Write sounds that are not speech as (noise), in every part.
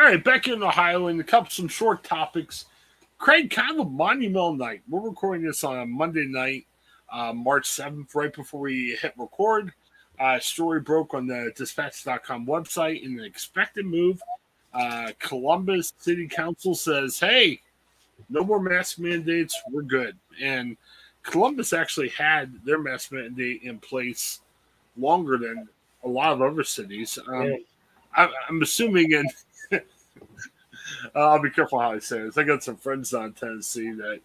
All right, back in Ohio, and a couple some short topics. Craig, kind of a monumental night. We're recording this on a Monday night, uh, March 7th, right before we hit record. Uh, story broke on the dispatch.com website in an expected move. Uh, Columbus City Council says, hey, no more mask mandates. We're good. And Columbus actually had their mask mandate in place longer than a lot of other cities. Um, yeah. I, am assuming, and I'll be careful how I say this. I got some friends in Tennessee that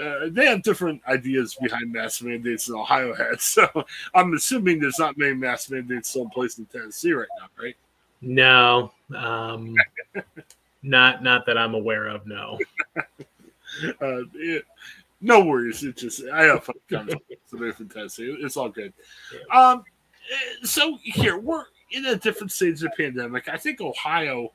uh, they have different ideas behind mask mandates than Ohio had. (laughs) So I'm assuming there's not many mask mandates still in place in Tennessee right now, right? No, um, (laughs) not not that I'm aware of. No. (laughs) uh, it, no worries. It's just I have fun conversations from Tennessee. It's all good. Um, so here we're in a different stage of the pandemic. I think Ohio,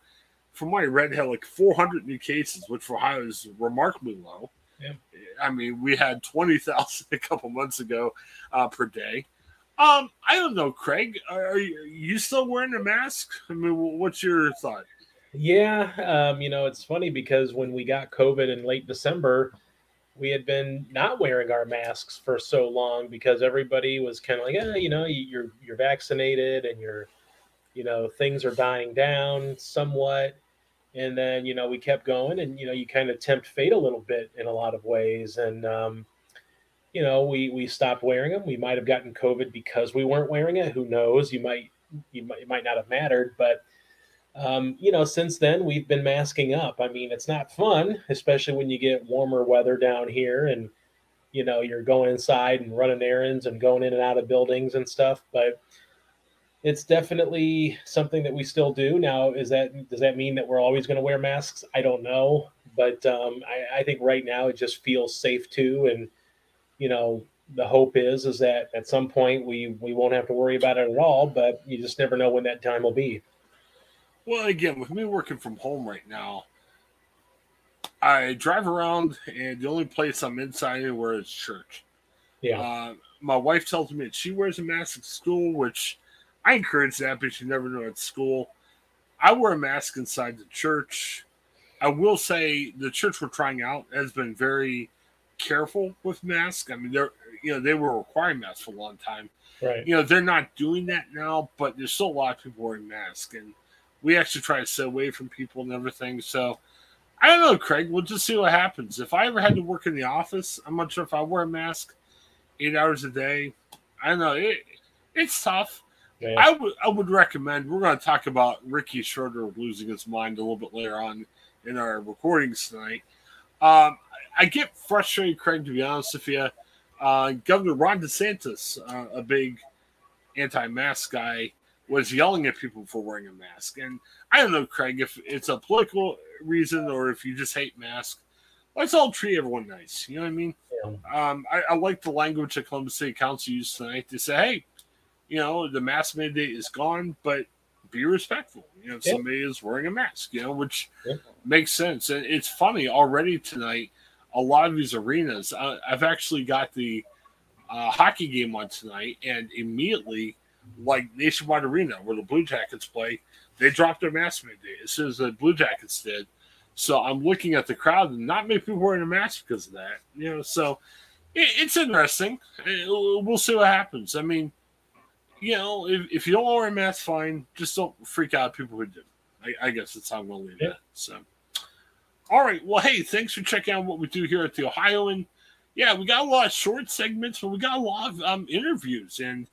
from what I read, had like 400 new cases, which for Ohio is remarkably low. Yeah. I mean, we had 20,000 (laughs) a couple months ago uh, per day. Um, I don't know, Craig. Are you, are you still wearing a mask? I mean, what's your thought? Yeah, um, you know, it's funny because when we got COVID in late December, we had been not wearing our masks for so long because everybody was kind of like, eh, you know, you're you're vaccinated and you're, you know, things are dying down somewhat. And then you know we kept going, and you know you kind of tempt fate a little bit in a lot of ways, and um, you know we we stopped wearing them. We might have gotten COVID because we weren't wearing it. Who knows? You might you might it might not have mattered, but um, you know, since then we've been masking up. I mean, it's not fun, especially when you get warmer weather down here and you know you're going inside and running errands and going in and out of buildings and stuff. But it's definitely something that we still do. Now, is that does that mean that we're always going to wear masks? I don't know, but um, I, I think right now it just feels safe too, and you know the hope is is that at some point we we won't have to worry about it at all. But you just never know when that time will be. Well, again, with me working from home right now, I drive around, and the only place I'm inside anywhere is church. Yeah. Uh, my wife tells me that she wears a mask at school, which I encourage that, but you never know at school. I wear a mask inside the church. I will say the church we're trying out has been very careful with masks. I mean, they're you know they were requiring masks for a long time. Right. You know they're not doing that now, but there's still a lot of people wearing masks, and we actually try to stay away from people and everything. So I don't know, Craig. We'll just see what happens. If I ever had to work in the office, I'm not sure if I wear a mask eight hours a day. I don't know. It, it's tough. Yeah. I would I would recommend. We're going to talk about Ricky Schroder losing his mind a little bit later on in our recordings tonight. Um, I get frustrated, Craig. To be honest with you, uh, Governor Ron DeSantis, uh, a big anti-mask guy, was yelling at people for wearing a mask. And I don't know, Craig, if it's a political reason or if you just hate masks. Let's all treat everyone nice. You know what I mean? Yeah. Um, I, I like the language that Columbus City Council used tonight to say, hey, you know, the mask mandate is gone, but be respectful. You know, yeah. somebody is wearing a mask, you know, which yeah. makes sense. And it's funny already tonight, a lot of these arenas, uh, I've actually got the uh, hockey game on tonight, and immediately, like Nationwide Arena, where the Blue Jackets play, they dropped their mask mandate as soon as the Blue Jackets did. So I'm looking at the crowd, and not many people wearing a mask because of that. You know, so it, it's interesting. It, we'll see what happens. I mean, you know, if, if you don't wear a mask, fine. Just don't freak out people who do. I, I guess that's how I'm going to leave yeah. that. So, all right. Well, hey, thanks for checking out what we do here at the Ohioan. Yeah, we got a lot of short segments, but we got a lot of um, interviews and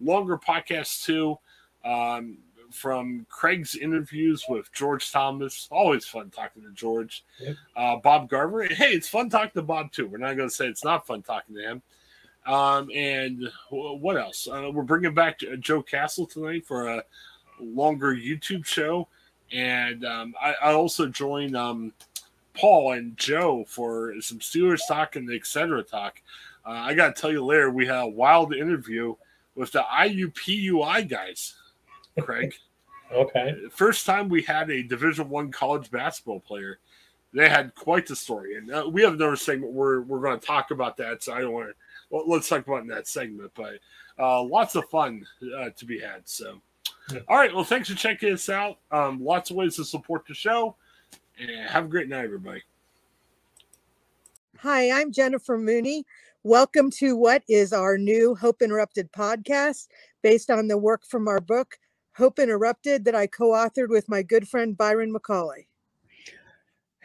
longer podcasts too. Um, from Craig's interviews with George Thomas, always fun talking to George. Uh, Bob Garver, hey, it's fun talking to Bob too. We're not going to say it's not fun talking to him. Um, and what else? Uh, we're bringing back Joe Castle tonight for a longer YouTube show, and um, I, I, also join um, Paul and Joe for some Steelers talk and etc. talk. Uh, I got to tell you later, we had a wild interview with the IUPUI guys, Craig. (laughs) okay. First time we had a Division One college basketball player. They had quite the story, and uh, we have another segment where we're going to talk about that. So I don't want to well, let's talk about in that segment. But uh, lots of fun uh, to be had. So, All right. Well, thanks for checking us out. Um, lots of ways to support the show. And have a great night, everybody. Hi, I'm Jennifer Mooney. Welcome to what is our new Hope Interrupted podcast based on the work from our book, Hope Interrupted, that I co authored with my good friend Byron McCauley.